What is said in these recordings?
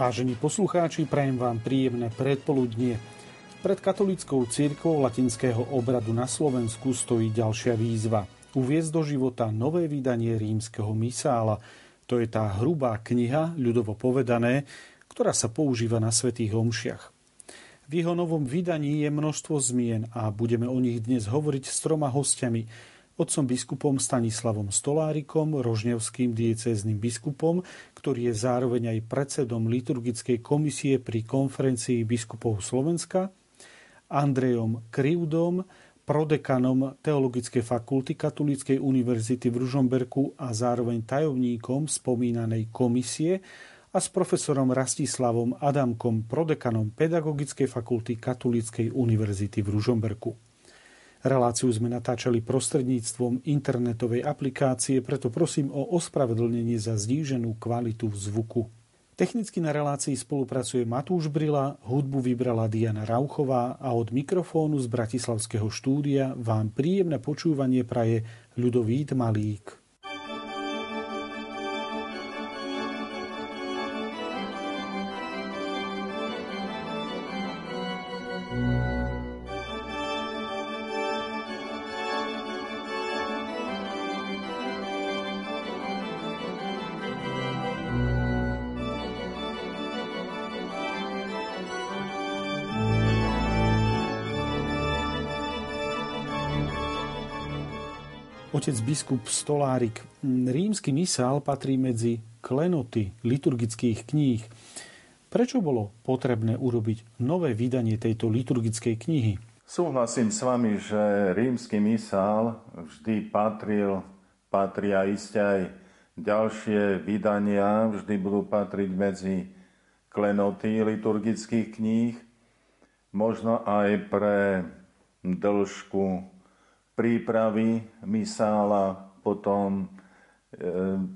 Vážení poslucháči, prajem vám príjemné predpoludnie. Pred katolickou církvou latinského obradu na Slovensku stojí ďalšia výzva. Uviezť do života nové vydanie rímskeho misála. To je tá hrubá kniha, ľudovo povedané, ktorá sa používa na svetých omšiach. V jeho novom vydaní je množstvo zmien a budeme o nich dnes hovoriť s troma hostiami – otcom biskupom Stanislavom Stolárikom, rožňovským diecézným biskupom, ktorý je zároveň aj predsedom liturgickej komisie pri konferencii biskupov Slovenska, Andrejom Krivdom, prodekanom Teologickej fakulty Katolíckej univerzity v Ružomberku a zároveň tajomníkom spomínanej komisie a s profesorom Rastislavom Adamkom, prodekanom Pedagogickej fakulty Katolíckej univerzity v Ružomberku. Reláciu sme natáčali prostredníctvom internetovej aplikácie, preto prosím o ospravedlnenie za zníženú kvalitu zvuku. Technicky na relácii spolupracuje Matúš Brila, hudbu vybrala Diana Rauchová a od mikrofónu z Bratislavského štúdia vám príjemné počúvanie praje Ľudovít Malík. Otec biskup Stolárik, rímsky misál patrí medzi klenoty liturgických kníh. Prečo bolo potrebné urobiť nové vydanie tejto liturgickej knihy? Súhlasím s vami, že rímsky misál vždy patril, patria iste aj ďalšie vydania, vždy budú patriť medzi klenoty liturgických kníh, možno aj pre dĺžku prípravy misála, potom e,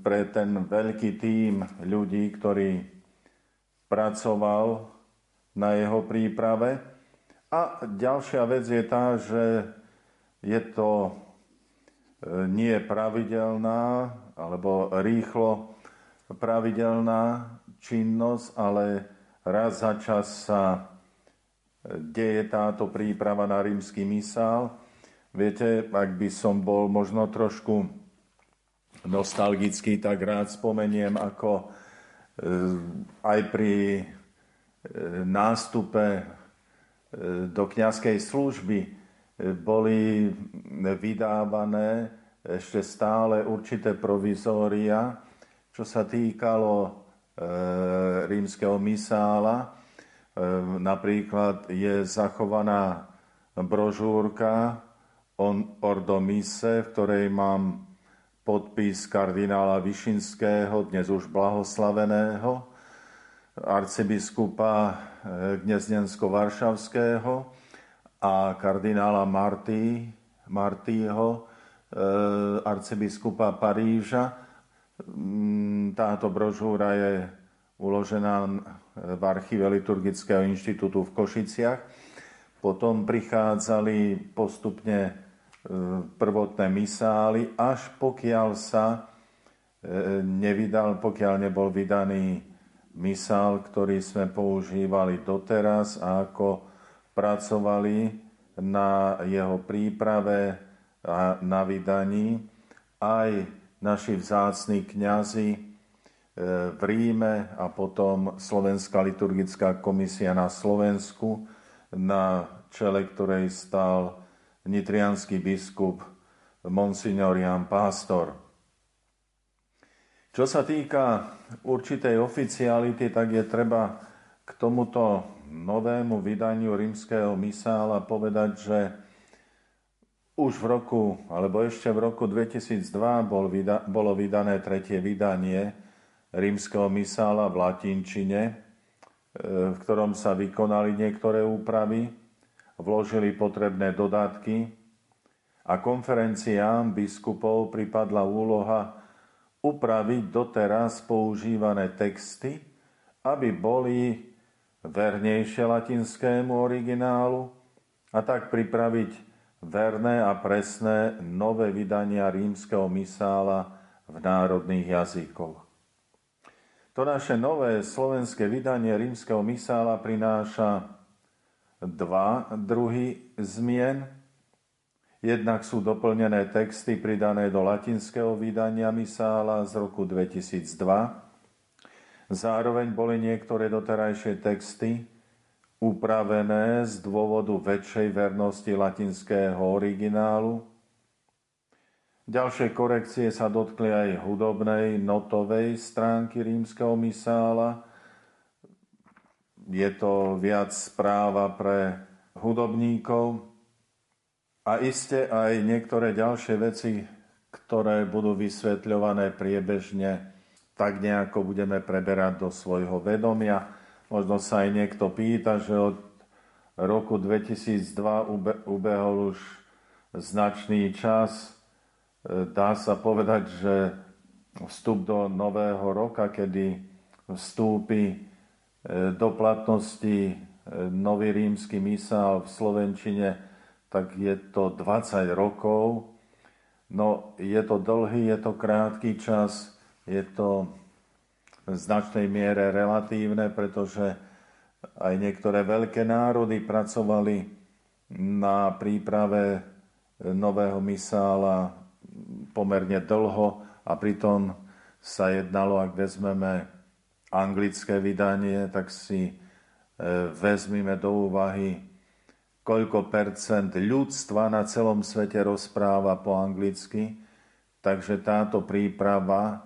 pre ten veľký tím ľudí, ktorý pracoval na jeho príprave. A ďalšia vec je tá, že je to e, nie pravidelná alebo rýchlo pravidelná činnosť, ale raz za čas sa deje táto príprava na rímsky misál Viete, ak by som bol možno trošku nostalgický, tak rád spomeniem, ako e, aj pri e, nástupe e, do kňazskej služby boli vydávané ešte stále určité provizória, čo sa týkalo rímskeho misála. Napríklad je zachovaná brožúrka Ordo Mise, v ktorej mám podpis kardinála Višinského, dnes už blahoslaveného, arcibiskupa eh, Gneznensko-Varšavského a kardinála Martí, Martího, eh, arcibiskupa Paríža. Mm, táto brožúra je uložená v archíve Liturgického inštitútu v Košiciach. Potom prichádzali postupne prvotné misály, až pokiaľ sa e, nevydal, pokiaľ nebol vydaný misál, ktorý sme používali doteraz a ako pracovali na jeho príprave a na vydaní. Aj naši vzácni kňazi e, v Ríme a potom Slovenská liturgická komisia na Slovensku, na čele ktorej stal nitrianský biskup Monsignor Jan Pastor. Čo sa týka určitej oficiality, tak je treba k tomuto novému vydaniu rímskeho misála povedať, že už v roku, alebo ešte v roku 2002 bol vyda, bolo vydané tretie vydanie rímskeho misála v latinčine, e, v ktorom sa vykonali niektoré úpravy vložili potrebné dodatky a konferenciám biskupov pripadla úloha upraviť doteraz používané texty, aby boli vernejšie latinskému originálu a tak pripraviť verné a presné nové vydania rímskeho misála v národných jazykoch. To naše nové slovenské vydanie rímskeho misála prináša dva druhy zmien. Jednak sú doplnené texty pridané do latinského vydania misála z roku 2002. Zároveň boli niektoré doterajšie texty upravené z dôvodu väčšej vernosti latinského originálu Ďalšie korekcie sa dotkli aj hudobnej, notovej stránky rímskeho misála. Je to viac správa pre hudobníkov a iste aj niektoré ďalšie veci, ktoré budú vysvetľované priebežne, tak nejako budeme preberať do svojho vedomia. Možno sa aj niekto pýta, že od roku 2002 ubehol už značný čas, dá sa povedať, že vstup do nového roka, kedy vstúpi do platnosti e, nový rímsky misál v Slovenčine, tak je to 20 rokov. No je to dlhý, je to krátky čas, je to v značnej miere relatívne, pretože aj niektoré veľké národy pracovali na príprave nového misála pomerne dlho a pritom sa jednalo, ak vezmeme anglické vydanie, tak si e, vezmime do úvahy, koľko percent ľudstva na celom svete rozpráva po anglicky, takže táto príprava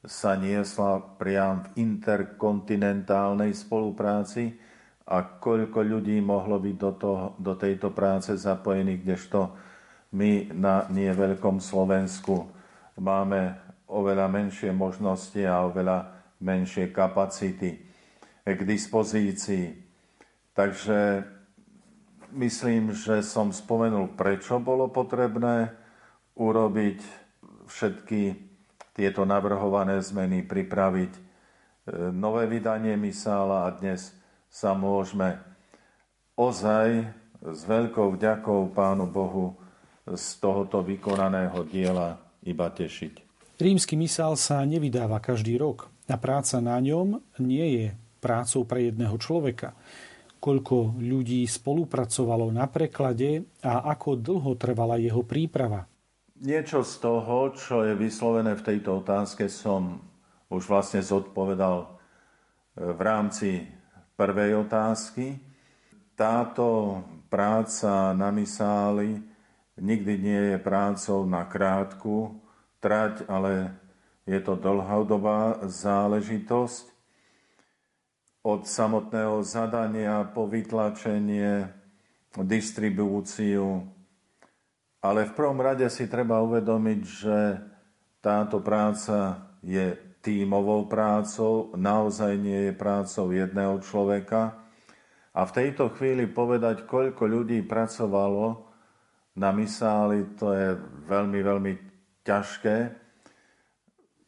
sa niesla priam v interkontinentálnej spolupráci. A koľko ľudí mohlo byť do, toho, do tejto práce zapojených, kdežto my na nie veľkom Slovensku máme oveľa menšie možnosti a oveľa menšie kapacity k dispozícii. Takže myslím, že som spomenul, prečo bolo potrebné urobiť všetky tieto navrhované zmeny, pripraviť e, nové vydanie misála a dnes sa môžeme ozaj s veľkou vďakou Pánu Bohu z tohoto vykonaného diela iba tešiť. Rímsky misál sa nevydáva každý rok a práca na ňom nie je prácou pre jedného človeka. Koľko ľudí spolupracovalo na preklade a ako dlho trvala jeho príprava? Niečo z toho, čo je vyslovené v tejto otázke, som už vlastne zodpovedal e, v rámci prvej otázky. Táto práca na misáli nikdy nie je prácou na krátku trať, ale je to dlhodobá záležitosť. Od samotného zadania po vytlačenie, distribúciu. Ale v prvom rade si treba uvedomiť, že táto práca je tímovou prácou, naozaj nie je prácou jedného človeka. A v tejto chvíli povedať, koľko ľudí pracovalo na misáli, to je veľmi, veľmi ťažké.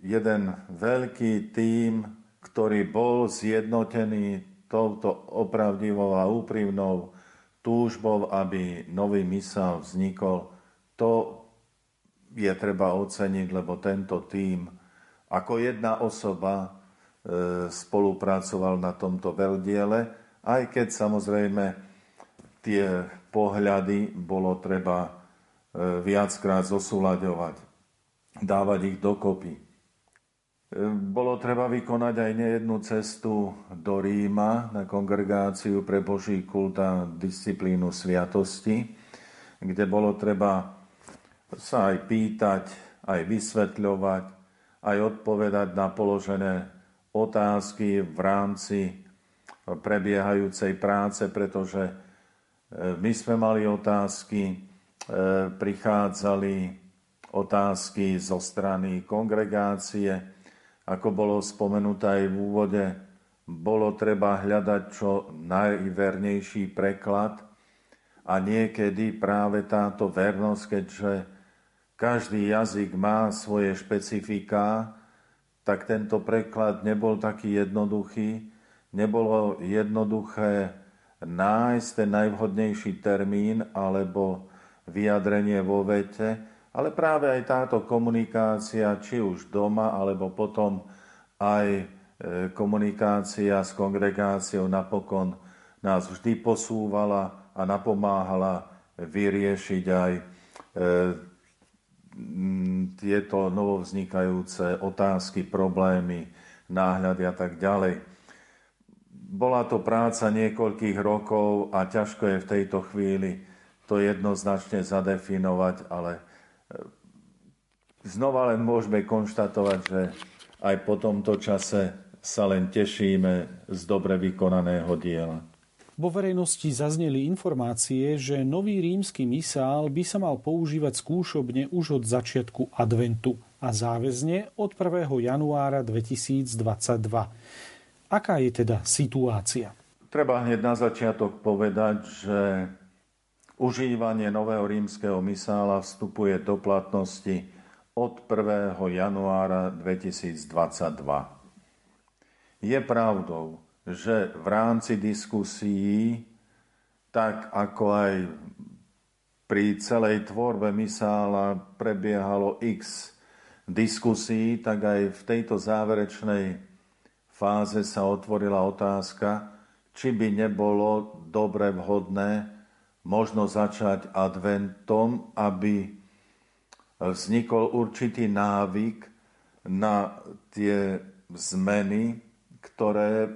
Jeden veľký tím, ktorý bol zjednotený touto opravdivou a úprimnou túžbou, aby nový misál vznikol, to je treba oceniť, lebo tento tím ako jedna osoba e, spolupracoval na tomto veľdiele, aj keď samozrejme tie pohľady bolo treba e, viackrát zosúľaďovať, dávať ich dokopy. E, bolo treba vykonať aj nejednú cestu do Ríma na kongregáciu pre Boží kult a disciplínu sviatosti, kde bolo treba sa aj pýtať, aj vysvetľovať, aj odpovedať na položené otázky v rámci prebiehajúcej práce, pretože my sme mali otázky, e, prichádzali otázky zo strany kongregácie, ako bolo spomenuté aj v úvode, bolo treba hľadať čo najvernejší preklad a niekedy práve táto vernosť, keďže každý jazyk má svoje špecifiká, tak tento preklad nebol taký jednoduchý, nebolo jednoduché nájsť ten najvhodnejší termín alebo vyjadrenie vo vete, ale práve aj táto komunikácia, či už doma, alebo potom aj komunikácia s kongregáciou napokon nás vždy posúvala a napomáhala vyriešiť aj e, tieto novovznikajúce otázky, problémy, náhľady a tak ďalej. Bola to práca niekoľkých rokov a ťažko je v tejto chvíli to jednoznačne zadefinovať, ale e, znova len môžeme konštatovať, že aj po tomto čase sa len tešíme z dobre vykonaného diela. Vo verejnosti zazneli informácie, že nový rímsky misál by sa mal používať skúšobne už od začiatku adventu a záväzne od 1. januára 2022. Aká je teda situácia? Treba hneď na začiatok povedať, že užívanie nového rímskeho misála vstupuje do platnosti od 1. januára 2022. Je pravdou, že v rámci diskusí, tak ako aj pri celej tvorbe misála prebiehalo x diskusí, tak aj v tejto záverečnej fáze sa otvorila otázka, či by nebolo dobre vhodné možno začať adventom, aby vznikol určitý návyk na tie zmeny, ktoré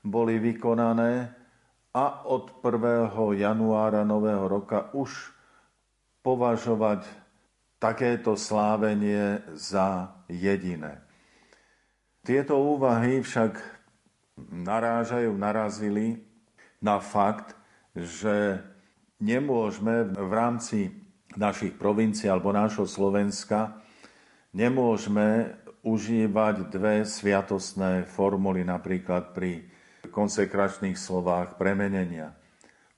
boli vykonané a od 1. januára nového roka už považovať takéto slávenie za jediné. Tieto úvahy však narážajú, narazili na fakt, že nemôžeme v rámci našich provincií alebo nášho Slovenska nemôžeme užívať dve sviatostné formuly napríklad pri konsekračných slovách premenenia.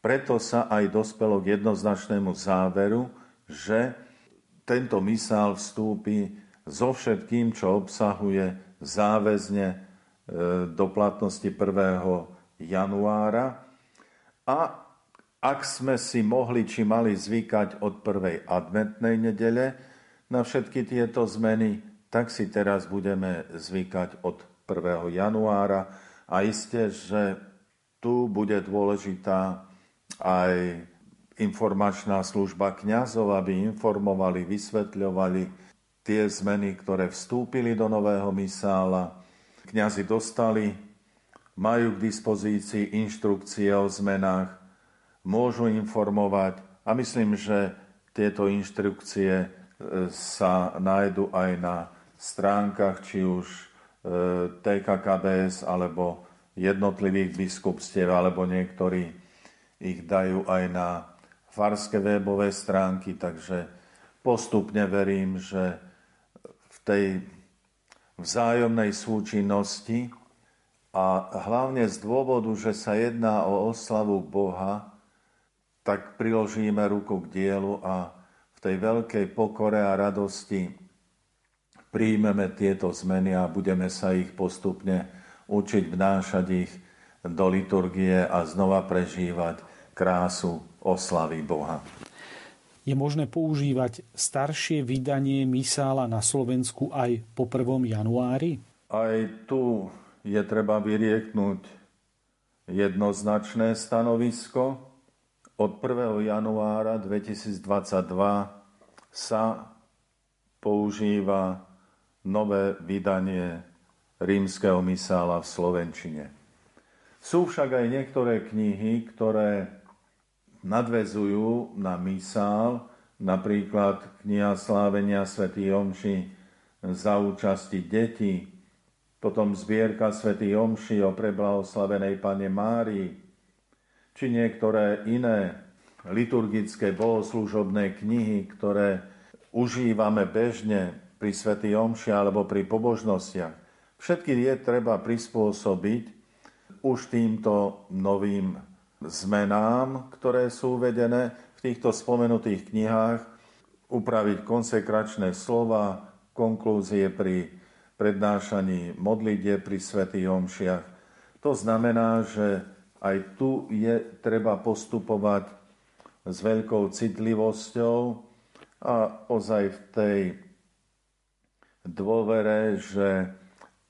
Preto sa aj dospelo k jednoznačnému záveru, že tento misál vstúpi so všetkým, čo obsahuje záväzne e, do platnosti 1. januára a ak sme si mohli či mali zvykať od prvej adventnej nedele na všetky tieto zmeny, tak si teraz budeme zvykať od 1. januára a isté, že tu bude dôležitá aj informačná služba kňazov, aby informovali, vysvetľovali tie zmeny, ktoré vstúpili do nového misála. Kňazi dostali, majú k dispozícii inštrukcie o zmenách, môžu informovať a myslím, že tieto inštrukcie e, sa nájdu aj na stránkach či už TKKBS alebo jednotlivých biskupstiev, alebo niektorí ich dajú aj na farské webové stránky, takže postupne verím, že v tej vzájomnej súčinnosti a hlavne z dôvodu, že sa jedná o oslavu Boha, tak priložíme ruku k dielu a v tej veľkej pokore a radosti príjmeme tieto zmeny a budeme sa ich postupne učiť vnášať ich do liturgie a znova prežívať krásu oslavy Boha. Je možné používať staršie vydanie misála na Slovensku aj po 1. januári? Aj tu je treba vyrieknúť jednoznačné stanovisko. Od 1. januára 2022 sa používa nové vydanie rímskeho misála v Slovenčine. Sú však aj niektoré knihy, ktoré nadvezujú na misál, napríklad kniha Slávenia svätý Omši za účasti detí, potom zbierka svätý Omši o preblahoslavenej Pane Márii, či niektoré iné liturgické bohoslužobné knihy, ktoré užívame bežne pri Svetý Omši alebo pri pobožnostiach. Všetky je treba prispôsobiť už týmto novým zmenám, ktoré sú uvedené v týchto spomenutých knihách, upraviť konsekračné slova, konklúzie pri prednášaní modlite pri Svetých Omšiach. To znamená, že aj tu je treba postupovať s veľkou citlivosťou a ozaj v tej dôvere, že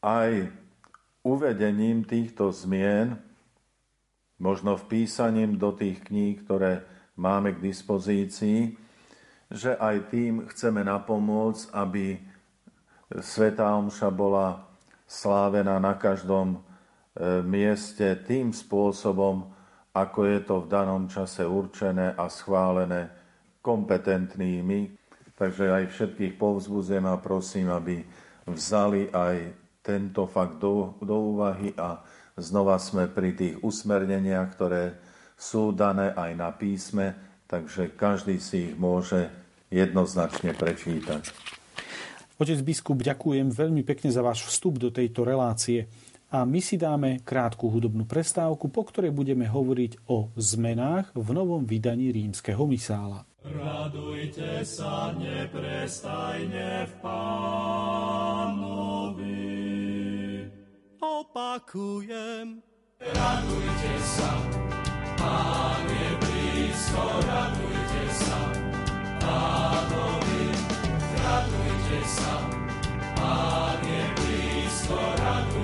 aj uvedením týchto zmien, možno vpísaním do tých kníh, ktoré máme k dispozícii, že aj tým chceme napomôcť, aby Svetá Omša bola slávená na každom mieste tým spôsobom, ako je to v danom čase určené a schválené kompetentnými. Takže aj všetkých povzbudzujem a prosím, aby vzali aj tento fakt do, do úvahy a znova sme pri tých usmerneniach, ktoré sú dané aj na písme, takže každý si ich môže jednoznačne prečítať. Otec biskup, ďakujem veľmi pekne za váš vstup do tejto relácie. A my si dáme krátku hudobnú prestávku, po ktorej budeme hovoriť o zmenách v novom vydaní rímskeho misála. Radujte sa neprestajne v Pánovi opakujem. Radujte sa, Pán je blízko, radujte sa, Pánovi. Radujte sa, Pán je blízko, radujte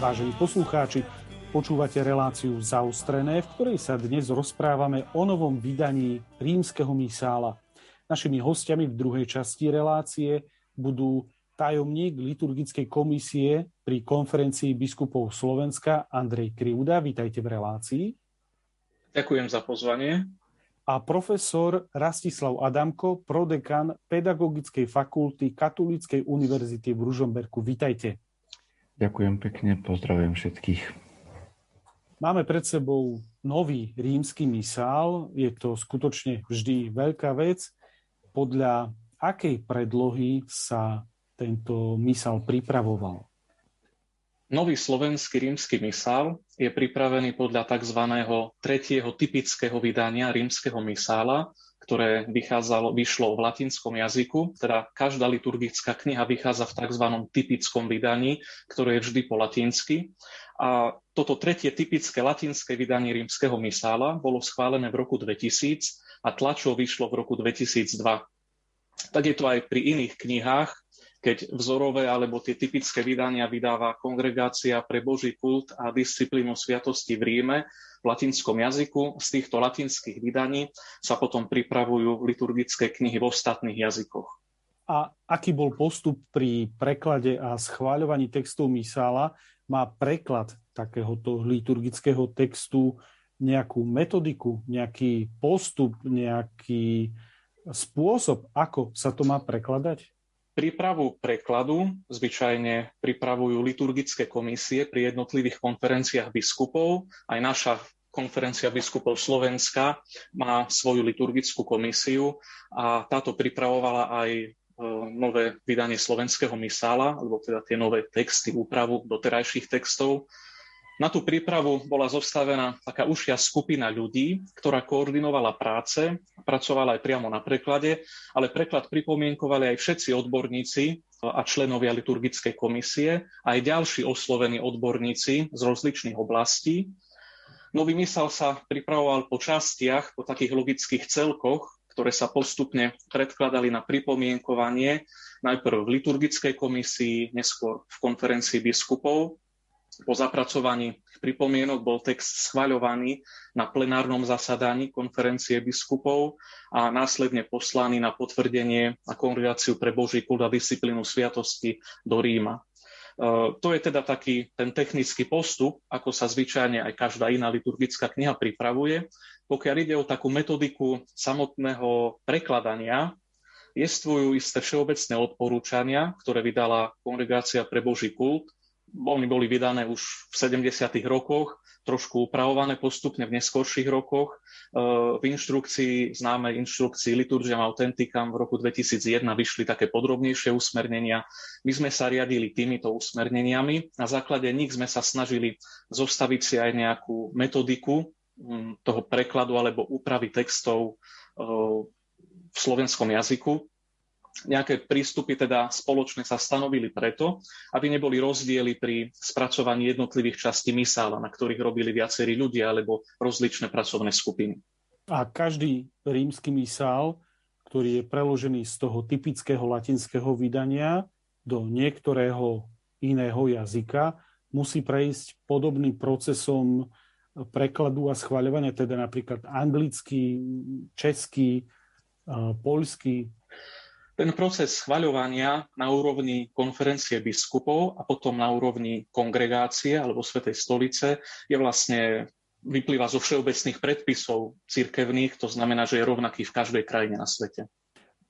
Vážení poslucháči, počúvate reláciu Zaustrené, v ktorej sa dnes rozprávame o novom vydaní rímskeho misála. Našimi hostiami v druhej časti relácie budú tajomník liturgickej komisie pri konferencii biskupov Slovenska Andrej Kriuda. Vítajte v relácii. Ďakujem za pozvanie a profesor Rastislav Adamko, prodekan Pedagogickej fakulty Katolíckej univerzity v Ružomberku. Vítajte. Ďakujem pekne, pozdravujem všetkých. Máme pred sebou nový rímsky misál. Je to skutočne vždy veľká vec. Podľa akej predlohy sa tento misál pripravoval? Nový slovenský rímsky misál je pripravený podľa tzv. tretieho typického vydania rímskeho misála, ktoré vychádzalo, vyšlo v latinskom jazyku, teda každá liturgická kniha vychádza v tzv. typickom vydaní, ktoré je vždy po latinsky. A toto tretie typické latinské vydanie rímskeho misála bolo schválené v roku 2000 a tlačov vyšlo v roku 2002. Tak je to aj pri iných knihách, keď vzorové alebo tie typické vydania vydáva Kongregácia pre Boží kult a disciplínu sviatosti v Ríme v latinskom jazyku. Z týchto latinských vydaní sa potom pripravujú liturgické knihy v ostatných jazykoch. A aký bol postup pri preklade a schváľovaní textov misála? Má preklad takéhoto liturgického textu nejakú metodiku, nejaký postup, nejaký spôsob, ako sa to má prekladať? Prípravu prekladu zvyčajne pripravujú liturgické komisie pri jednotlivých konferenciách biskupov. Aj naša konferencia biskupov Slovenska má svoju liturgickú komisiu a táto pripravovala aj e, nové vydanie slovenského misála, alebo teda tie nové texty, úpravu doterajších textov. Na tú prípravu bola zostavená taká užšia skupina ľudí, ktorá koordinovala práce, pracovala aj priamo na preklade, ale preklad pripomienkovali aj všetci odborníci a členovia liturgickej komisie, aj ďalší oslovení odborníci z rozličných oblastí. Nový mysel sa pripravoval po častiach, po takých logických celkoch, ktoré sa postupne predkladali na pripomienkovanie, najprv v liturgickej komisii, neskôr v konferencii biskupov po zapracovaní pripomienok bol text schvaľovaný na plenárnom zasadaní konferencie biskupov a následne poslaný na potvrdenie a kongregáciu pre Boží kult a disciplínu sviatosti do Ríma. E, to je teda taký ten technický postup, ako sa zvyčajne aj každá iná liturgická kniha pripravuje. Pokiaľ ide o takú metodiku samotného prekladania, jestvujú isté všeobecné odporúčania, ktoré vydala Kongregácia pre Boží kult oni boli vydané už v 70. rokoch, trošku upravované postupne v neskorších rokoch. E, v inštrukcii, známej inštrukcii Liturgiam Authenticam v roku 2001 vyšli také podrobnejšie usmernenia. My sme sa riadili týmito usmerneniami. Na základe nich sme sa snažili zostaviť si aj nejakú metodiku toho prekladu alebo úpravy textov e, v slovenskom jazyku. Nejaké prístupy teda spoločne sa stanovili preto, aby neboli rozdiely pri spracovaní jednotlivých častí misála, na ktorých robili viacerí ľudia alebo rozličné pracovné skupiny. A každý rímsky misál, ktorý je preložený z toho typického latinského vydania do niektorého iného jazyka, musí prejsť podobným procesom prekladu a schváľovania, teda napríklad anglický, český, poľský, ten proces schvaľovania na úrovni konferencie biskupov a potom na úrovni kongregácie alebo Svetej stolice je vlastne vyplýva zo všeobecných predpisov cirkevných, to znamená, že je rovnaký v každej krajine na svete.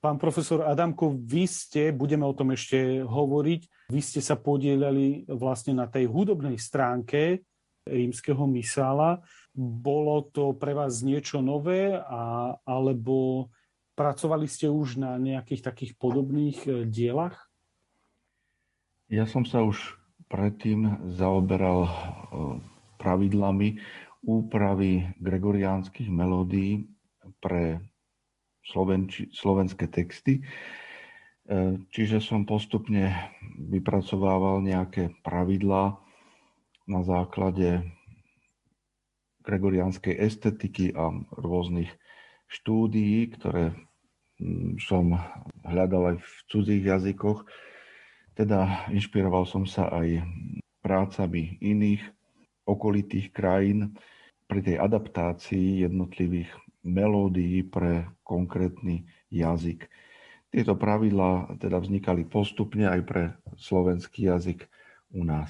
Pán profesor Adamko, vy ste, budeme o tom ešte hovoriť, vy ste sa podielali vlastne na tej hudobnej stránke rímskeho misála. Bolo to pre vás niečo nové, a, alebo Pracovali ste už na nejakých takých podobných e, dielach? Ja som sa už predtým zaoberal e, pravidlami úpravy gregoriánskych melódií pre slovenči, slovenské texty. E, čiže som postupne vypracovával nejaké pravidlá na základe gregoriánskej estetiky a rôznych štúdií, ktoré mm, som hľadal aj v cudzích jazykoch. Teda inšpiroval som sa aj prácami iných okolitých krajín pri tej adaptácii jednotlivých melódií pre konkrétny jazyk. Tieto pravidlá teda vznikali postupne aj pre slovenský jazyk u nás.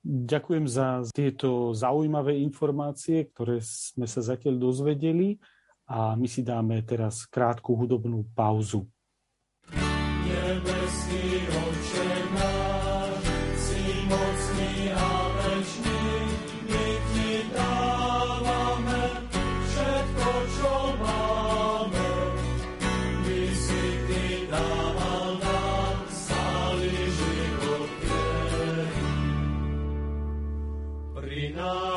Ďakujem za tieto zaujímavé informácie, ktoré sme sa zatiaľ dozvedeli a my si dáme teraz krátku hudobnú pauzu. Nebeský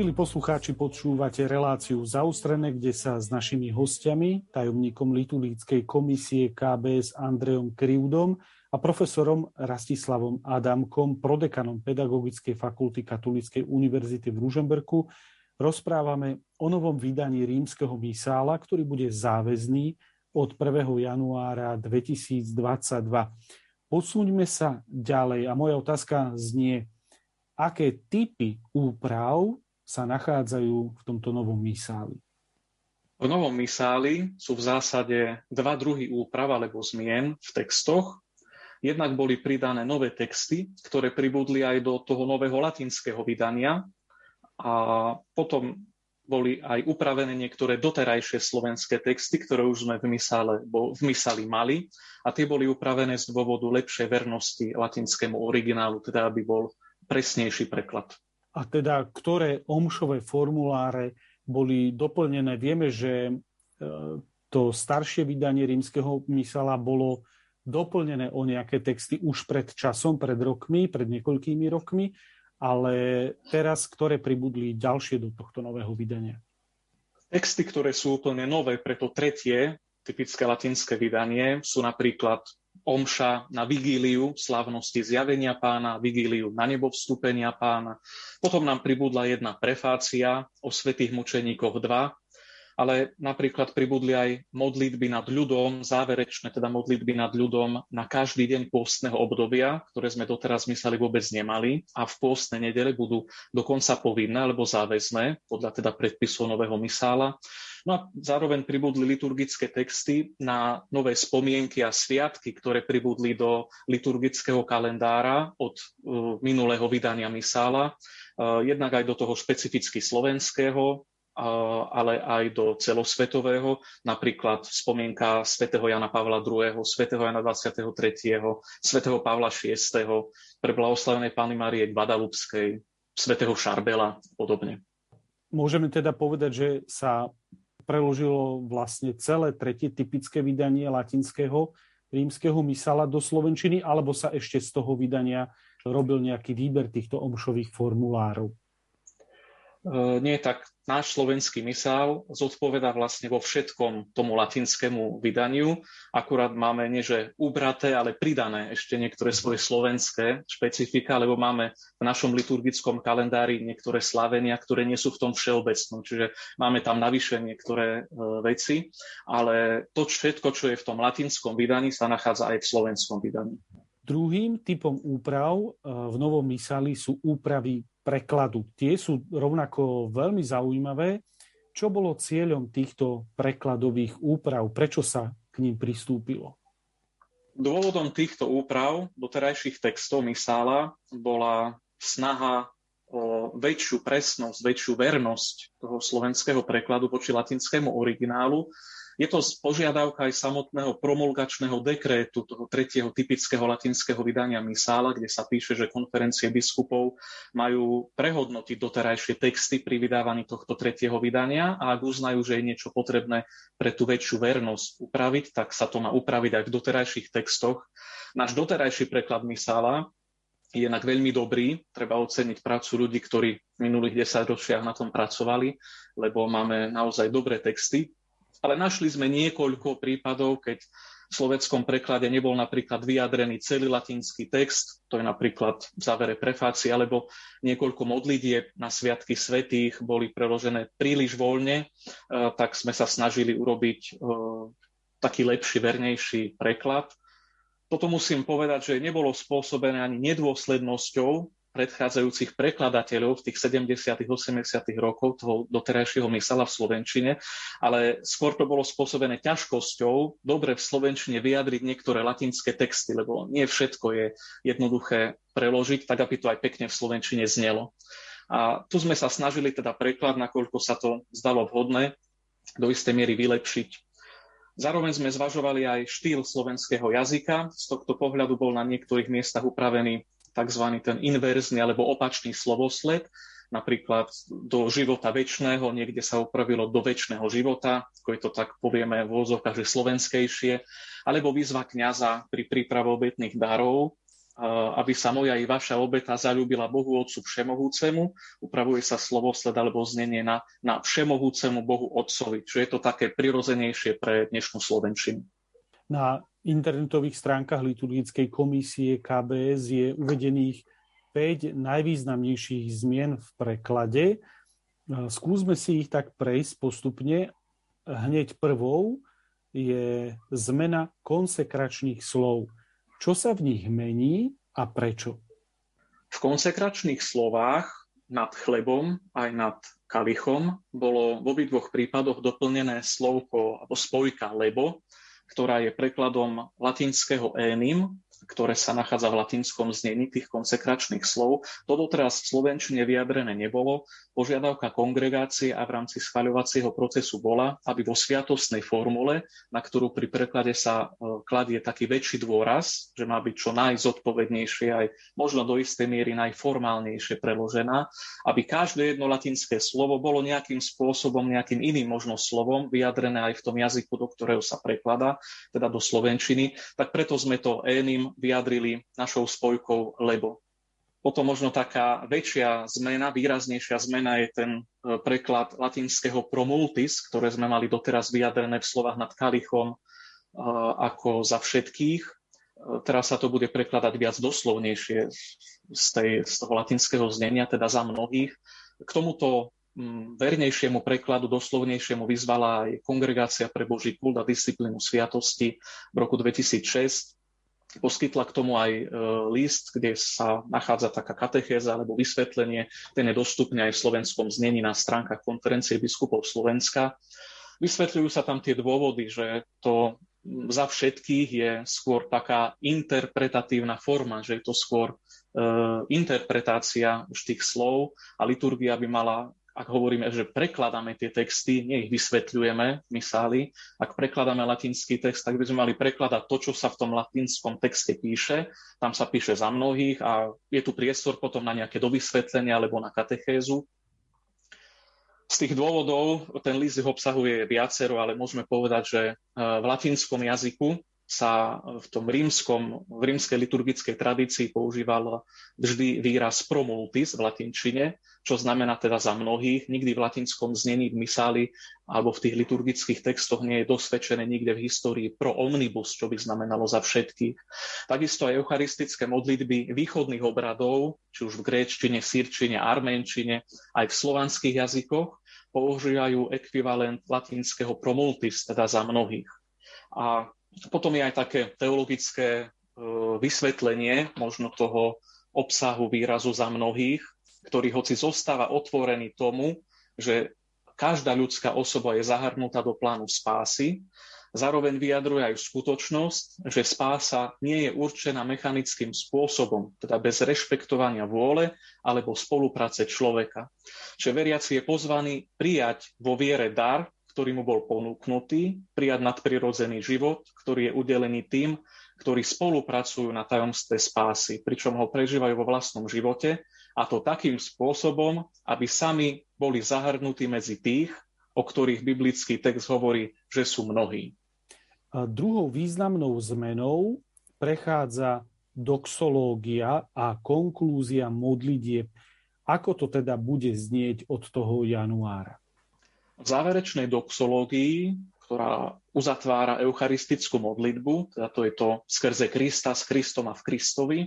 Milí poslucháči, počúvate reláciu zaustrené, kde sa s našimi hostiami, tajomníkom liturgickej komisie KBS Andreom Krivdom a profesorom Rastislavom Adamkom, prodekanom Pedagogickej fakulty Katolíckej univerzity v Ružemberku, rozprávame o novom vydaní rímskeho misála, ktorý bude záväzný od 1. januára 2022. Posúňme sa ďalej a moja otázka znie, aké typy úprav sa nachádzajú v tomto novom misáli? V novom misáli sú v zásade dva druhy úprav alebo zmien v textoch. Jednak boli pridané nové texty, ktoré pribudli aj do toho nového latinského vydania a potom boli aj upravené niektoré doterajšie slovenské texty, ktoré už sme v, misále, v misáli mali a tie boli upravené z dôvodu lepšej vernosti latinskému originálu, teda aby bol presnejší preklad. A teda, ktoré omšové formuláre boli doplnené. Vieme, že e, to staršie vydanie rímskeho mysala bolo doplnené o nejaké texty už pred časom, pred rokmi, pred niekoľkými rokmi, ale teraz, ktoré pribudli ďalšie do tohto nového vydania? Texty, ktoré sú úplne nové pre to tretie, typické latinské vydanie, sú napríklad omša na vigíliu slávnosti zjavenia pána, vigíliu na nebo vstúpenia pána. Potom nám pribudla jedna prefácia o svetých mučeníkoch 2, ale napríklad pribudli aj modlitby nad ľudom, záverečné teda modlitby nad ľudom na každý deň pôstneho obdobia, ktoré sme doteraz mysleli vôbec nemali a v pôstne nedele budú dokonca povinné alebo záväzné podľa teda predpisov nového misála. No a zároveň pribudli liturgické texty na nové spomienky a sviatky, ktoré pribudli do liturgického kalendára od uh, minulého vydania misála. Uh, jednak aj do toho špecificky slovenského, ale aj do celosvetového, napríklad spomienka svätého Jana Pavla II., svätého Jana 23., svätého Pavla VI., pre blahoslavenej Pány Marie Guadalupskej, svätého Šarbela a podobne. Môžeme teda povedať, že sa preložilo vlastne celé tretie typické vydanie latinského rímskeho misala do slovenčiny, alebo sa ešte z toho vydania robil nejaký výber týchto omšových formulárov? E, nie, tak náš slovenský misál zodpoveda vlastne vo všetkom tomu latinskému vydaniu. Akurát máme nie že ubraté, ale pridané ešte niektoré svoje slovenské špecifika, lebo máme v našom liturgickom kalendári niektoré slavenia, ktoré nie sú v tom všeobecnom. Čiže máme tam navyše niektoré e, veci, ale to všetko, čo je v tom latinskom vydaní, sa nachádza aj v slovenskom vydaní. Druhým typom úprav e, v novom misáli sú úpravy prekladu. Tie sú rovnako veľmi zaujímavé. Čo bolo cieľom týchto prekladových úprav? Prečo sa k ním pristúpilo? Dôvodom týchto úprav doterajších textov Misála bola snaha o väčšiu presnosť, väčšiu vernosť toho slovenského prekladu voči latinskému originálu je to požiadavka aj samotného promulgačného dekrétu, toho tretieho typického latinského vydania Misála, kde sa píše, že konferencie biskupov majú prehodnotiť doterajšie texty pri vydávaní tohto tretieho vydania a ak uznajú, že je niečo potrebné pre tú väčšiu vernosť upraviť, tak sa to má upraviť aj v doterajších textoch. Náš doterajší preklad Misála je inak veľmi dobrý. Treba oceniť prácu ľudí, ktorí v minulých desaťročiach na tom pracovali, lebo máme naozaj dobré texty ale našli sme niekoľko prípadov, keď v slovenskom preklade nebol napríklad vyjadrený celý latinský text, to je napríklad v závere prefácie, alebo niekoľko modlitieb na Sviatky svetých boli preložené príliš voľne, e, tak sme sa snažili urobiť e, taký lepší, vernejší preklad. Toto musím povedať, že nebolo spôsobené ani nedôslednosťou predchádzajúcich prekladateľov v tých 70. 80. rokov toho doterajšieho mysala v Slovenčine, ale skôr to bolo spôsobené ťažkosťou dobre v Slovenčine vyjadriť niektoré latinské texty, lebo nie všetko je jednoduché preložiť, tak aby to aj pekne v Slovenčine znelo. A tu sme sa snažili teda preklad, nakoľko sa to zdalo vhodné, do istej miery vylepšiť. Zároveň sme zvažovali aj štýl slovenského jazyka. Z tohto pohľadu bol na niektorých miestach upravený tzv. ten inverzný alebo opačný slovosled, napríklad do života väčšného, niekde sa upravilo do väčšného života, ako je to tak povieme v úzovkách, že slovenskejšie, alebo výzva kniaza pri príprave obetných darov, aby sa moja i vaša obeta zalúbila Bohu Otcu Všemohúcemu. Upravuje sa slovosled alebo znenie na, na Všemohúcemu Bohu Otcovi, čo je to také prirozenejšie pre dnešnú Slovenčinu. Na internetových stránkach liturgickej komisie KBS je uvedených 5 najvýznamnejších zmien v preklade. Skúsme si ich tak prejsť postupne. Hneď prvou je zmena konsekračných slov. Čo sa v nich mení a prečo? V konsekračných slovách nad chlebom aj nad kalichom bolo v obidvoch prípadoch doplnené slovko alebo spojka lebo, ktorá je prekladom latinského énim, ktoré sa nachádza v latinskom znení tých konsekračných slov. To doteraz v Slovenčine vyjadrené nebolo. Požiadavka kongregácie a v rámci schvaľovacieho procesu bola, aby vo sviatostnej formule, na ktorú pri preklade sa e, kladie taký väčší dôraz, že má byť čo najzodpovednejšie, aj možno do istej miery najformálnejšie preložená, aby každé jedno latinské slovo bolo nejakým spôsobom, nejakým iným možno slovom vyjadrené aj v tom jazyku, do ktorého sa prekladá, teda do slovenčiny. Tak preto sme to vyjadrili našou spojkou lebo. Potom možno taká väčšia zmena, výraznejšia zmena je ten e, preklad latinského promultis, ktoré sme mali doteraz vyjadrené v slovách nad kalichom e, ako za všetkých. E, teraz sa to bude prekladať viac doslovnejšie z, tej, z toho latinského znenia, teda za mnohých. K tomuto vernejšiemu prekladu, doslovnejšiemu vyzvala aj Kongregácia pre Boží kult a disciplínu sviatosti v roku 2006 poskytla k tomu aj e, list, kde sa nachádza taká katechéza alebo vysvetlenie. Ten je dostupný aj v slovenskom znení na stránkach konferencie biskupov Slovenska. Vysvetľujú sa tam tie dôvody, že to za všetkých je skôr taká interpretatívna forma, že je to skôr e, interpretácia už tých slov a liturgia by mala ak hovoríme, že prekladáme tie texty, nie ich vysvetľujeme misáli, ak prekladáme latinský text, tak by sme mali prekladať to, čo sa v tom latinskom texte píše. Tam sa píše za mnohých a je tu priestor potom na nejaké dovysvetlenie alebo na katechézu. Z tých dôvodov ten list obsahuje viacero, ale môžeme povedať, že e, v latinskom jazyku sa v tom rímskom, v rímskej liturgickej tradícii používal vždy výraz promultis v latinčine, čo znamená teda za mnohých. Nikdy v latinskom znení v misáli alebo v tých liturgických textoch nie je dosvedčené nikde v histórii pro omnibus, čo by znamenalo za všetkých. Takisto aj eucharistické modlitby východných obradov, či už v gréčtine, sírčine, arménčine, aj v slovanských jazykoch, používajú ekvivalent latinského promultis, teda za mnohých. A potom je aj také teologické e, vysvetlenie možno toho obsahu výrazu za mnohých, ktorý hoci zostáva otvorený tomu, že každá ľudská osoba je zahrnutá do plánu spásy, zároveň vyjadruje aj skutočnosť, že spása nie je určená mechanickým spôsobom, teda bez rešpektovania vôle alebo spolupráce človeka. Že veriaci je pozvaný prijať vo viere dar, ktorý mu bol ponúknutý, prijať nadprirodzený život, ktorý je udelený tým, ktorí spolupracujú na tajomstve spásy, pričom ho prežívajú vo vlastnom živote a to takým spôsobom, aby sami boli zahrnutí medzi tých, o ktorých biblický text hovorí, že sú mnohí. A druhou významnou zmenou prechádza doxológia a konklúzia modlitieb. Ako to teda bude znieť od toho januára? V záverečnej doxológii, ktorá uzatvára eucharistickú modlitbu, teda to je to skrze Krista, s Kristom a v Kristovi,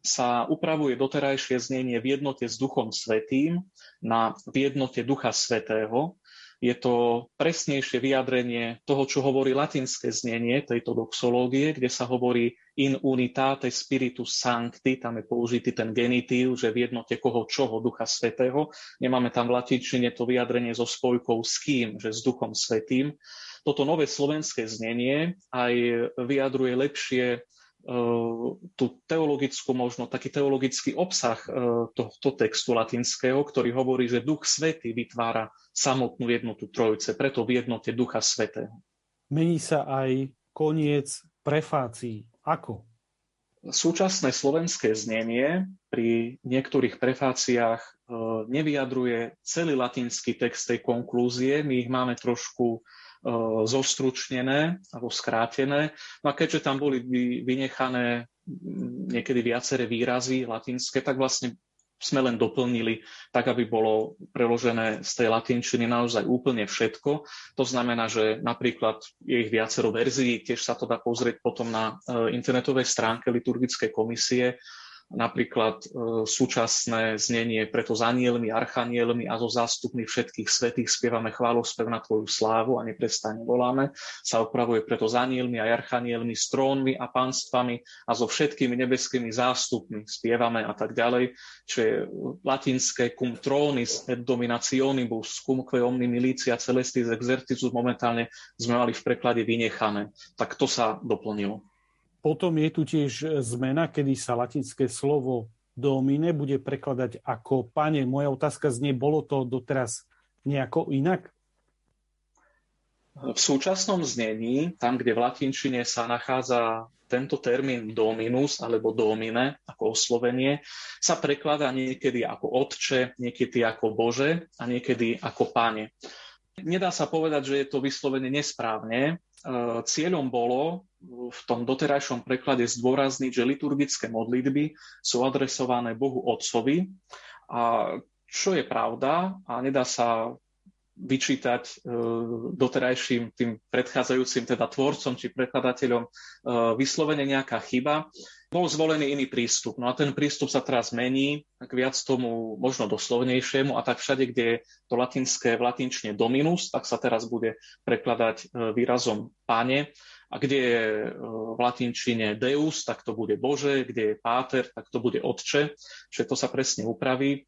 sa upravuje doterajšie znenie v jednote s Duchom Svetým na v jednote Ducha Svetého, je to presnejšie vyjadrenie toho, čo hovorí latinské znenie tejto doxológie, kde sa hovorí in unitate spiritus sancti, tam je použitý ten genitív, že v jednote koho čoho, Ducha Svetého. Nemáme tam v latinčine to vyjadrenie so spojkou s kým, že s Duchom Svetým. Toto nové slovenské znenie aj vyjadruje lepšie tú teologickú, možno taký teologický obsah e, tohto textu latinského, ktorý hovorí, že Duch Svetý vytvára samotnú jednotu Trojice, preto v jednote Ducha Svetého. Mení sa aj koniec prefácií. Ako? Súčasné slovenské znenie pri niektorých prefáciách e, nevyjadruje celý latinský text tej konklúzie. My ich máme trošku E, zostručnené alebo skrátené. No a keďže tam boli vynechané niekedy viaceré výrazy latinské, tak vlastne sme len doplnili tak, aby bolo preložené z tej latinčiny naozaj úplne všetko. To znamená, že napríklad je ich viacero verzií, tiež sa to dá pozrieť potom na e, internetovej stránke liturgickej komisie napríklad e, súčasné znenie preto s anielmi, archanielmi a zo zástupmi všetkých svetých spievame chválospev na Tvoju slávu a neprestane voláme, sa opravuje preto s anielmi a archanielmi, s trónmi a pánstvami a so všetkými nebeskými zástupmi spievame a tak ďalej, čo je latinské cum tronis et dominationibus, cum que omni milicia celestis exercitus momentálne sme mali v preklade vynechané. Tak to sa doplnilo. Potom je tu tiež zmena, kedy sa latinské slovo domine bude prekladať ako pane. Moja otázka znie, bolo to doteraz nejako inak? V súčasnom znení, tam, kde v latinčine sa nachádza tento termín dominus alebo domine ako oslovenie, sa prekladá niekedy ako otče, niekedy ako bože a niekedy ako pane. Nedá sa povedať, že je to vyslovene nesprávne. Cieľom bolo v tom doterajšom preklade zdôrazniť, že liturgické modlitby sú adresované Bohu Otcovi. A čo je pravda a nedá sa vyčítať e, doterajším tým predchádzajúcim teda tvorcom či prekladateľom e, vyslovene nejaká chyba. Bol zvolený iný prístup. No a ten prístup sa teraz mení tak viac tomu možno doslovnejšiemu a tak všade, kde je to latinské v latinčne dominus, tak sa teraz bude prekladať e, výrazom páne a kde je v latinčine Deus, tak to bude Bože, kde je Páter, tak to bude Otče, to sa presne upraví.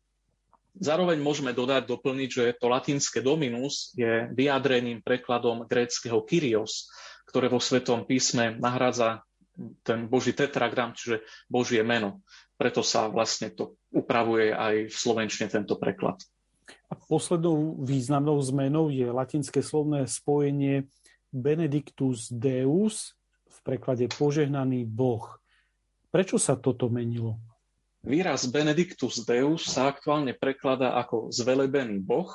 Zároveň môžeme dodať, doplniť, že to latinské dominus je vyjadrením prekladom gréckého Kyrios, ktoré vo Svetom písme nahrádza ten Boží tetragram, čiže Božie meno. Preto sa vlastne to upravuje aj v slovenčine tento preklad. A poslednou významnou zmenou je latinské slovné spojenie Benedictus Deus, v preklade požehnaný Boh. Prečo sa toto menilo? Výraz Benedictus Deus sa aktuálne prekladá ako zvelebený Boh.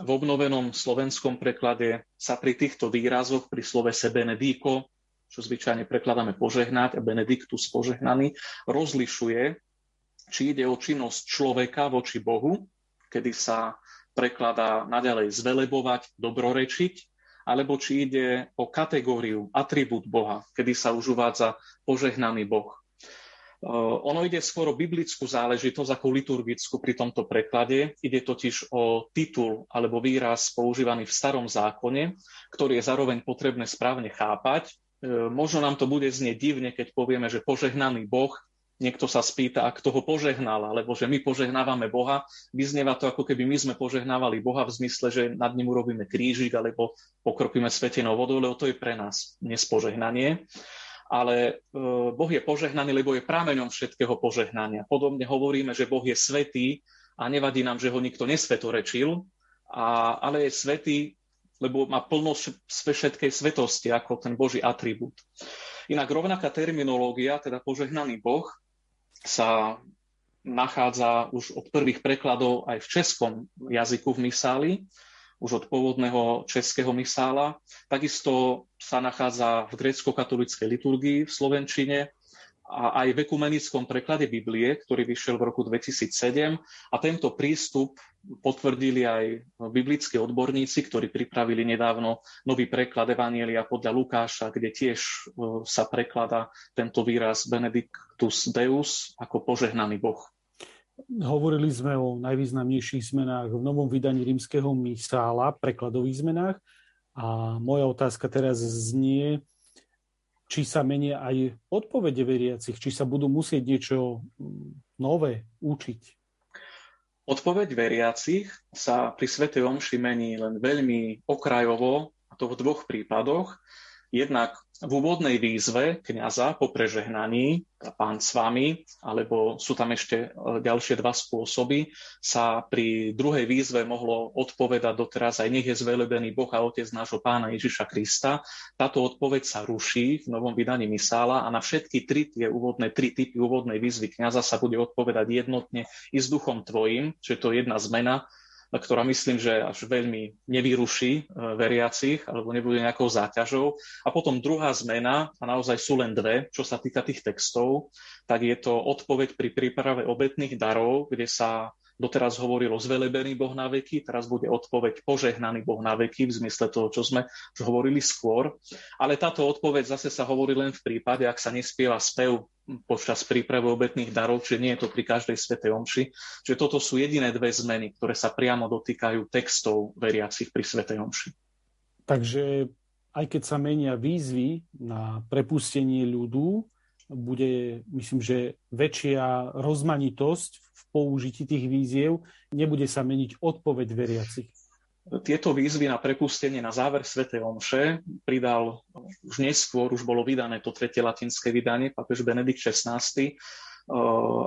V obnovenom slovenskom preklade sa pri týchto výrazoch pri slovese Benedico, čo zvyčajne prekladáme požehnať a Benedictus požehnaný, rozlišuje, či ide o činnosť človeka voči Bohu, kedy sa prekladá naďalej zvelebovať, dobrorečiť, alebo či ide o kategóriu, atribút Boha, kedy sa už uvádza požehnaný Boh. Ono ide skôr o biblickú záležitosť ako liturgickú pri tomto preklade. Ide totiž o titul alebo výraz používaný v starom zákone, ktorý je zároveň potrebné správne chápať. Možno nám to bude znieť divne, keď povieme, že požehnaný Boh niekto sa spýta, ak toho požehnal, alebo že my požehnávame Boha, vyznieva to, ako keby my sme požehnávali Boha v zmysle, že nad ním urobíme krížik alebo pokropíme svetenou vodou, lebo to je pre nás nespožehnanie. Ale e, Boh je požehnaný, lebo je prámeňom všetkého požehnania. Podobne hovoríme, že Boh je svetý a nevadí nám, že ho nikto nesvetorečil, a, ale je svetý, lebo má plnosť všetkej svetosti ako ten Boží atribút. Inak rovnaká terminológia, teda požehnaný Boh, sa nachádza už od prvých prekladov aj v českom jazyku v misáli, už od pôvodného českého misála. Takisto sa nachádza v grécko-katolíckej liturgii v Slovenčine a aj v ekumenickom preklade Biblie, ktorý vyšiel v roku 2007. A tento prístup potvrdili aj biblickí odborníci, ktorí pripravili nedávno nový preklad Evanielia podľa Lukáša, kde tiež e, sa prekladá tento výraz Benedictus Deus ako požehnaný Boh. Hovorili sme o najvýznamnejších zmenách v novom vydaní rímskeho misála, prekladových zmenách. A moja otázka teraz znie, či sa menia aj odpovede veriacich, či sa budú musieť niečo nové učiť. Odpoveď veriacich sa pri Svetej Omši mení len veľmi okrajovo, a to v dvoch prípadoch. Jednak v úvodnej výzve kniaza po prežehnaní, pán s vami, alebo sú tam ešte e, ďalšie dva spôsoby, sa pri druhej výzve mohlo odpovedať doteraz aj nech je zvelebený Boh a Otec nášho pána Ježiša Krista. Táto odpoveď sa ruší v novom vydaní Misála a na všetky tri tie úvodné, tri typy úvodnej výzvy kniaza sa bude odpovedať jednotne i s duchom tvojim, čo je to jedna zmena, ktorá myslím, že až veľmi nevyruší e, veriacich alebo nebude nejakou záťažou. A potom druhá zmena, a naozaj sú len dve, čo sa týka tých textov, tak je to odpoveď pri príprave obetných darov, kde sa Doteraz hovorilo zvelebený Boh na veky, teraz bude odpoveď požehnaný Boh na veky, v zmysle toho, čo sme hovorili skôr. Ale táto odpoveď zase sa hovorí len v prípade, ak sa nespieva spev počas prípravy obetných darov, čiže nie je to pri každej svetej omši. Čiže toto sú jediné dve zmeny, ktoré sa priamo dotýkajú textov veriacich pri svetej omši. Takže aj keď sa menia výzvy na prepustenie ľudu, bude, myslím, že väčšia rozmanitosť v použití tých víziev, nebude sa meniť odpoveď veriacich. Tieto výzvy na prepustenie na záver Sv. Omše pridal už neskôr, už bolo vydané to tretie latinské vydanie, papež Benedikt XVI,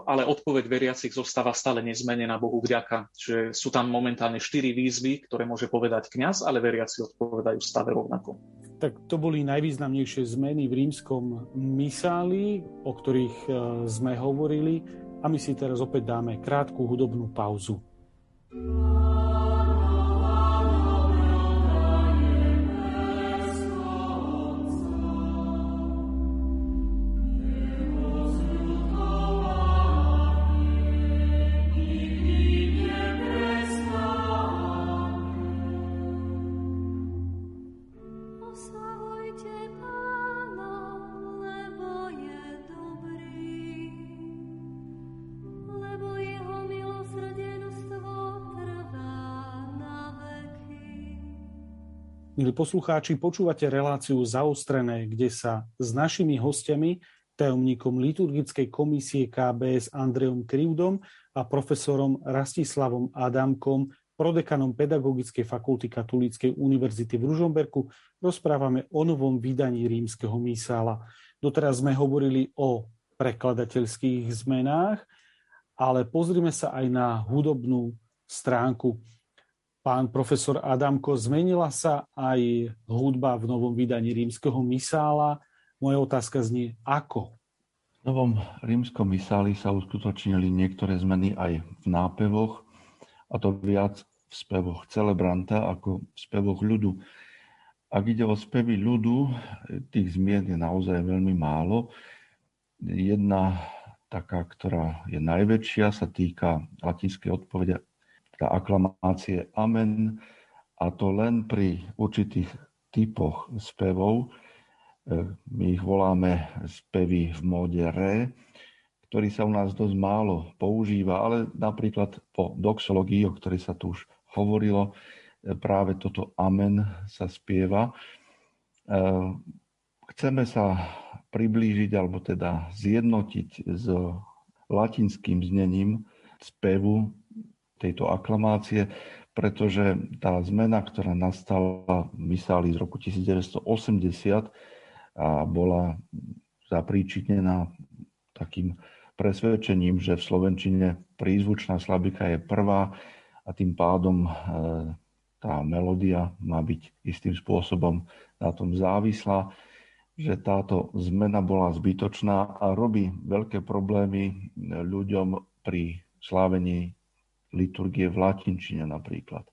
ale odpoveď veriacich zostáva stále nezmenená Bohu vďaka. Že sú tam momentálne štyri výzvy, ktoré môže povedať kňaz, ale veriaci odpovedajú stále rovnako. Tak to boli najvýznamnejšie zmeny v rímskom misáli, o ktorých e, sme hovorili a my si teraz opäť dáme krátku hudobnú pauzu. Milí poslucháči, počúvate reláciu Zaostrené, kde sa s našimi hostiami, tajomníkom liturgickej komisie KBS Andreom Krivdom a profesorom Rastislavom Adamkom, prodekanom Pedagogickej fakulty Katolíckej univerzity v Ružomberku, rozprávame o novom vydaní rímskeho misála. Doteraz sme hovorili o prekladateľských zmenách, ale pozrime sa aj na hudobnú stránku. Pán profesor Adamko, zmenila sa aj hudba v novom vydaní rímskeho misála. Moja otázka znie, ako? V novom rímskom misáli sa uskutočnili niektoré zmeny aj v nápevoch, a to viac v spevoch celebranta ako v spevoch ľudu. Ak ide o spevy ľudu, tých zmien je naozaj veľmi málo. Jedna taká, ktorá je najväčšia, sa týka latinskej odpovede, tá aklamácie Amen, a to len pri určitých typoch spevov. E, my ich voláme spevy v móde Re, ktorý sa u nás dosť málo používa, ale napríklad po doxologii, o ktorej sa tu už hovorilo, e, práve toto amen sa spieva. E, chceme sa priblížiť, alebo teda zjednotiť s latinským znením spevu tejto aklamácie, pretože tá zmena, ktorá nastala v Misáli z roku 1980 a bola zapríčinená takým presvedčením, že v Slovenčine prízvučná slabika je prvá a tým pádom e, tá melódia má byť istým spôsobom na tom závislá, že táto zmena bola zbytočná a robí veľké problémy ľuďom pri slávení liturgie v latinčine napríklad.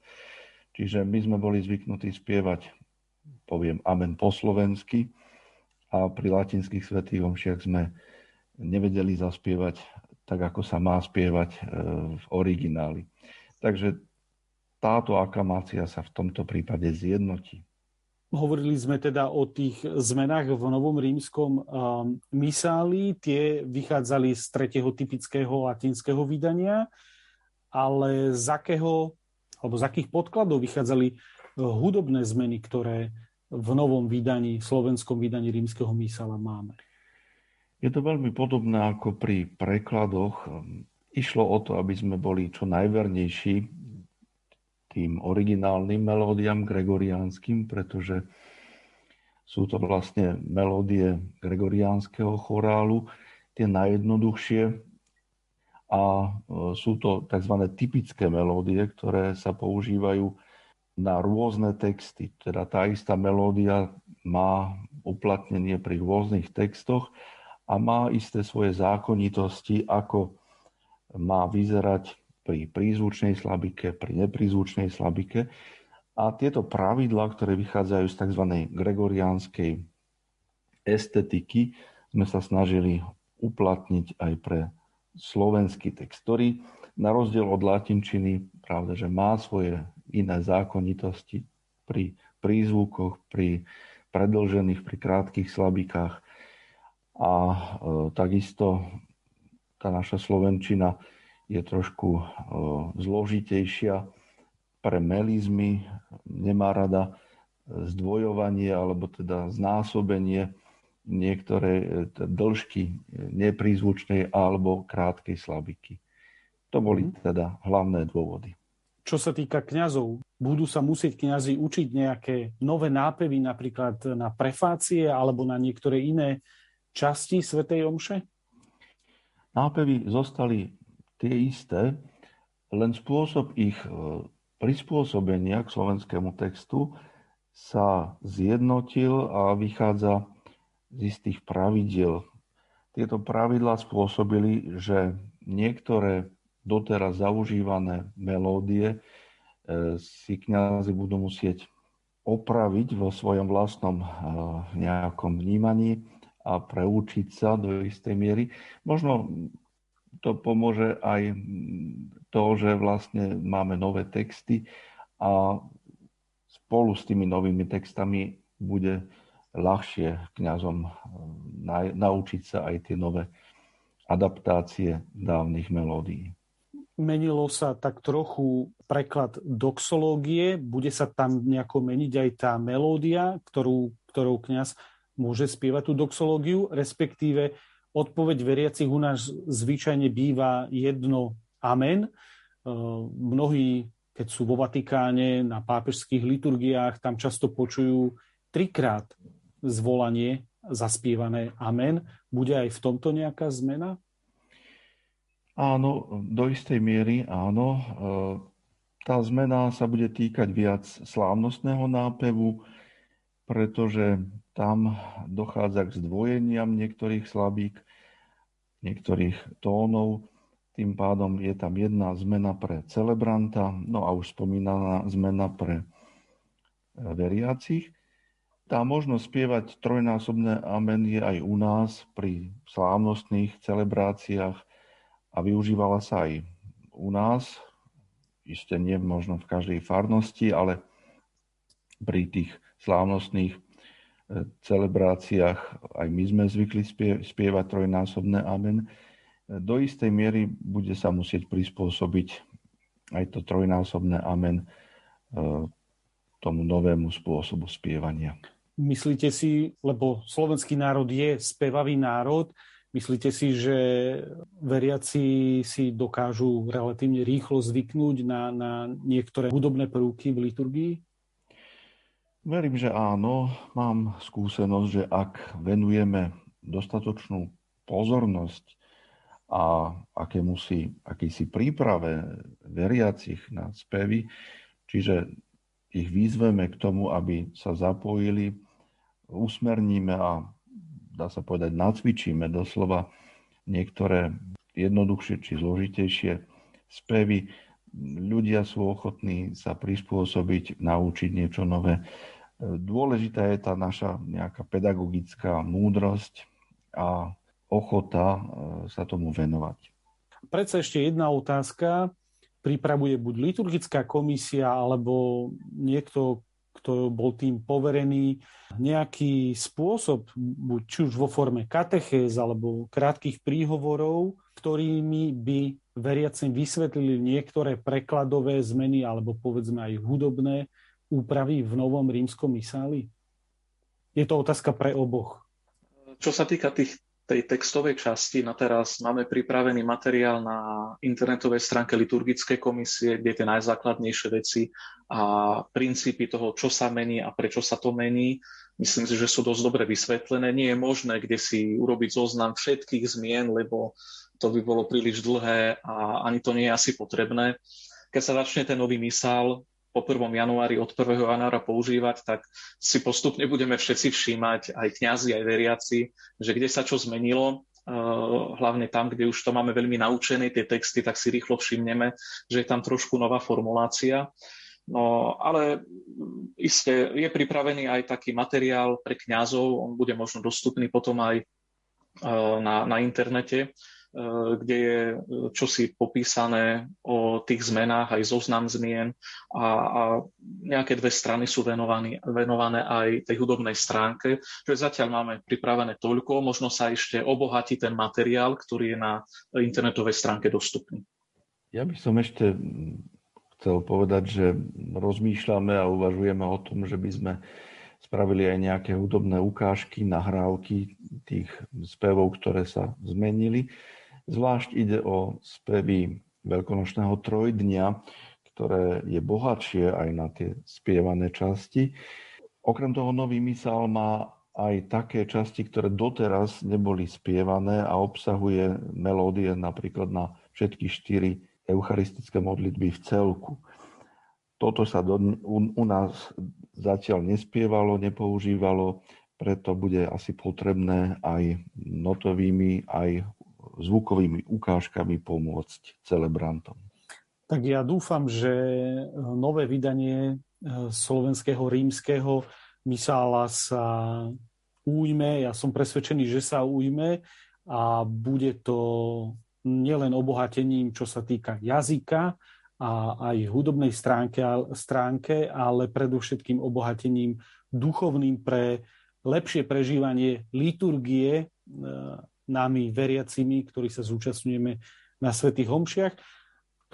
Čiže my sme boli zvyknutí spievať, poviem, amen po slovensky a pri latinských svetých omšiach sme nevedeli zaspievať tak, ako sa má spievať e, v origináli. Takže táto aklamácia sa v tomto prípade zjednotí. Hovorili sme teda o tých zmenách v Novom rímskom misáli. Tie vychádzali z tretieho typického latinského vydania, ale z akého, alebo z akých podkladov vychádzali uh, hudobné zmeny, ktoré v novom vydaní, slovenskom vydaní rímskeho misála máme? Je to veľmi podobné ako pri prekladoch. Išlo o to, aby sme boli čo najvernejší tým originálnym melódiám gregoriánskym, pretože sú to vlastne melódie gregoriánskeho chorálu, tie najjednoduchšie a e, sú to tzv. typické melódie, ktoré sa používajú na rôzne texty. Teda tá istá melódia má uplatnenie pri rôznych textoch a má isté svoje zákonitosti, ako má vyzerať pri prízvučnej slabike, pri neprízvučnej slabike. A tieto pravidlá, ktoré vychádzajú z tzv. gregoriánskej estetiky, sme sa snažili uplatniť aj pre slovenský text, ktorý na rozdiel od latinčiny, pravda, že má svoje iné zákonitosti pri prízvukoch, pri predlžených, pri krátkých slabikách. A e, takisto tá naša slovenčina je trošku zložitejšia pre melizmy, nemá rada zdvojovanie alebo teda znásobenie niektoré e, dĺžky neprízvučnej alebo krátkej slabiky. To boli mhm. teda hlavné dôvody. Čo sa týka kňazov, budú sa musieť kňazi učiť nejaké nové nápevy, napríklad na prefácie alebo na niektoré iné časti Svetej Omše? Nápevy zostali tie isté, len spôsob ich e, prispôsobenia k slovenskému textu sa zjednotil a vychádza z istých pravidiel. Tieto pravidlá spôsobili, že niektoré doteraz zaužívané melódie e, si kňazi budú musieť opraviť vo svojom vlastnom e, nejakom vnímaní a preučiť sa do istej miery. Možno to pomôže aj to, že vlastne máme nové texty a spolu s tými novými textami bude ľahšie kňazom eh, naučiť sa aj tie nové adaptácie dávnych melódií. Menilo sa tak trochu preklad doxológie, bude sa tam nejako meniť aj tá melódia, ktorú, ktorou kňaz môže spievať tú doxológiu, respektíve Odpoveď veriacich u nás zvyčajne býva jedno amen. E, mnohí, keď sú vo Vatikáne na pápežských liturgiách, tam často počujú trikrát zvolanie zaspievané amen. Bude aj v tomto nejaká zmena? Áno, do istej miery áno. E, tá zmena sa bude týkať viac slávnostného nápevu, pretože tam dochádza k zdvojeniam niektorých slabík, niektorých tónov. Tým pádom je tam jedna zmena pre celebranta, no a už spomínaná zmena pre e, veriacich. Tá možnosť spievať trojnásobné amen je aj u nás pri slávnostných celebráciách a využívala sa aj u nás, isté nie možno v každej farnosti, ale pri tých slávnostných e, celebráciách aj my sme zvykli spievať trojnásobné amen. E, do istej miery bude sa musieť prispôsobiť aj to trojnásobné amen e, tomu novému spôsobu spievania. Myslíte si, lebo slovenský národ je spevavý národ, myslíte si, že veriaci si dokážu relatívne rýchlo zvyknúť na, na niektoré hudobné prvky v liturgii? Verím, že áno. Mám skúsenosť, že ak venujeme dostatočnú pozornosť a aké musí, akýsi príprave veriacich na spevy, čiže ich výzveme k tomu, aby sa zapojili usmerníme a dá sa povedať nacvičíme doslova niektoré jednoduchšie či zložitejšie spevy. Ľudia sú ochotní sa prispôsobiť, naučiť niečo nové. Dôležitá je tá naša nejaká pedagogická múdrosť a ochota e, sa tomu venovať. Predsa ešte jedna otázka. Pripravuje buď liturgická komisia alebo niekto, kto bol tým poverený, nejaký spôsob, buď či už vo forme katechéz alebo krátkých príhovorov, ktorými by veriacim vysvetlili niektoré prekladové zmeny alebo povedzme aj hudobné úpravy v novom rímskom misáli? Je to otázka pre oboch. Čo sa týka tých tej textovej časti na teraz máme pripravený materiál na internetovej stránke liturgickej komisie, kde tie najzákladnejšie veci a princípy toho, čo sa mení a prečo sa to mení, myslím si, že sú dosť dobre vysvetlené. Nie je možné, kde si urobiť zoznam všetkých zmien, lebo to by bolo príliš dlhé a ani to nie je asi potrebné. Keď sa začne ten nový misál, po 1. januári od 1. januára používať, tak si postupne budeme všetci všímať, aj kňazi, aj veriaci, že kde sa čo zmenilo, eh, hlavne tam, kde už to máme veľmi naučené, tie texty, tak si rýchlo všimneme, že je tam trošku nová formulácia. No, ale iste je pripravený aj taký materiál pre kňazov, on bude možno dostupný potom aj eh, na, na internete, kde je eh, čosi popísané o tých zmenách, aj zoznam zmien a, a nejaké dve strany sú venované, venované aj tej hudobnej stránke. Že zatiaľ máme pripravené toľko, možno sa ešte obohatí ten materiál, ktorý je na internetovej stránke dostupný. Ja by som ešte chcel povedať, že rozmýšľame a uvažujeme o tom, že by sme spravili aj nejaké hudobné ukážky, nahrávky tých spevov, ktoré sa zmenili. Zvlášť ide o spevy veľkonočného trojdňa, ktoré je bohatšie aj na tie spievané časti. Okrem toho nový misál má aj také časti, ktoré doteraz neboli spievané a obsahuje melódie napríklad na všetky štyri eucharistické modlitby v celku. Toto sa do, u, u nás zatiaľ nespievalo, nepoužívalo, preto bude asi potrebné aj notovými, aj zvukovými ukážkami pomôcť celebrantom. Tak ja dúfam, že nové vydanie eh, slovenského rímskeho misála sa ujme. Ja som presvedčený, že sa ujme a bude to nielen obohatením, čo sa týka jazyka a aj hudobnej stránke, stránke, ale predovšetkým obohatením duchovným pre lepšie prežívanie liturgie eh, nami veriacimi, ktorí sa zúčastňujeme na Svetých Homšiach.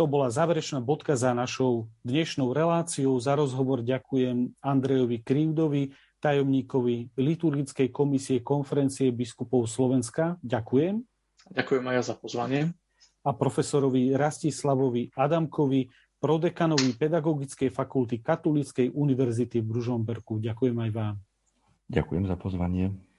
To bola záverečná bodka za našou dnešnou reláciou. Za rozhovor ďakujem Andrejovi Krivdovi, tajomníkovi liturgickej komisie konferencie biskupov Slovenska. Ďakujem. Ďakujem aj ja za pozvanie. A profesorovi Rastislavovi Adamkovi, prodekanovi Pedagogickej fakulty Katolíckej univerzity v Bružomberku. Ďakujem aj vám. Ďakujem za pozvanie.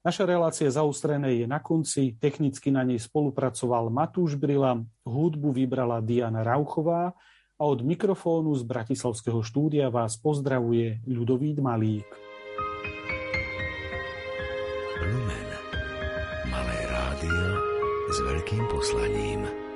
Naša relácia zaustrené je na konci. Technicky na nej spolupracoval Matúš Brila, hudbu vybrala Diana Rauchová a od mikrofónu z Bratislavského štúdia vás pozdravuje Ľudovít Malík. Lumen. Malé rádio s veľkým poslaním.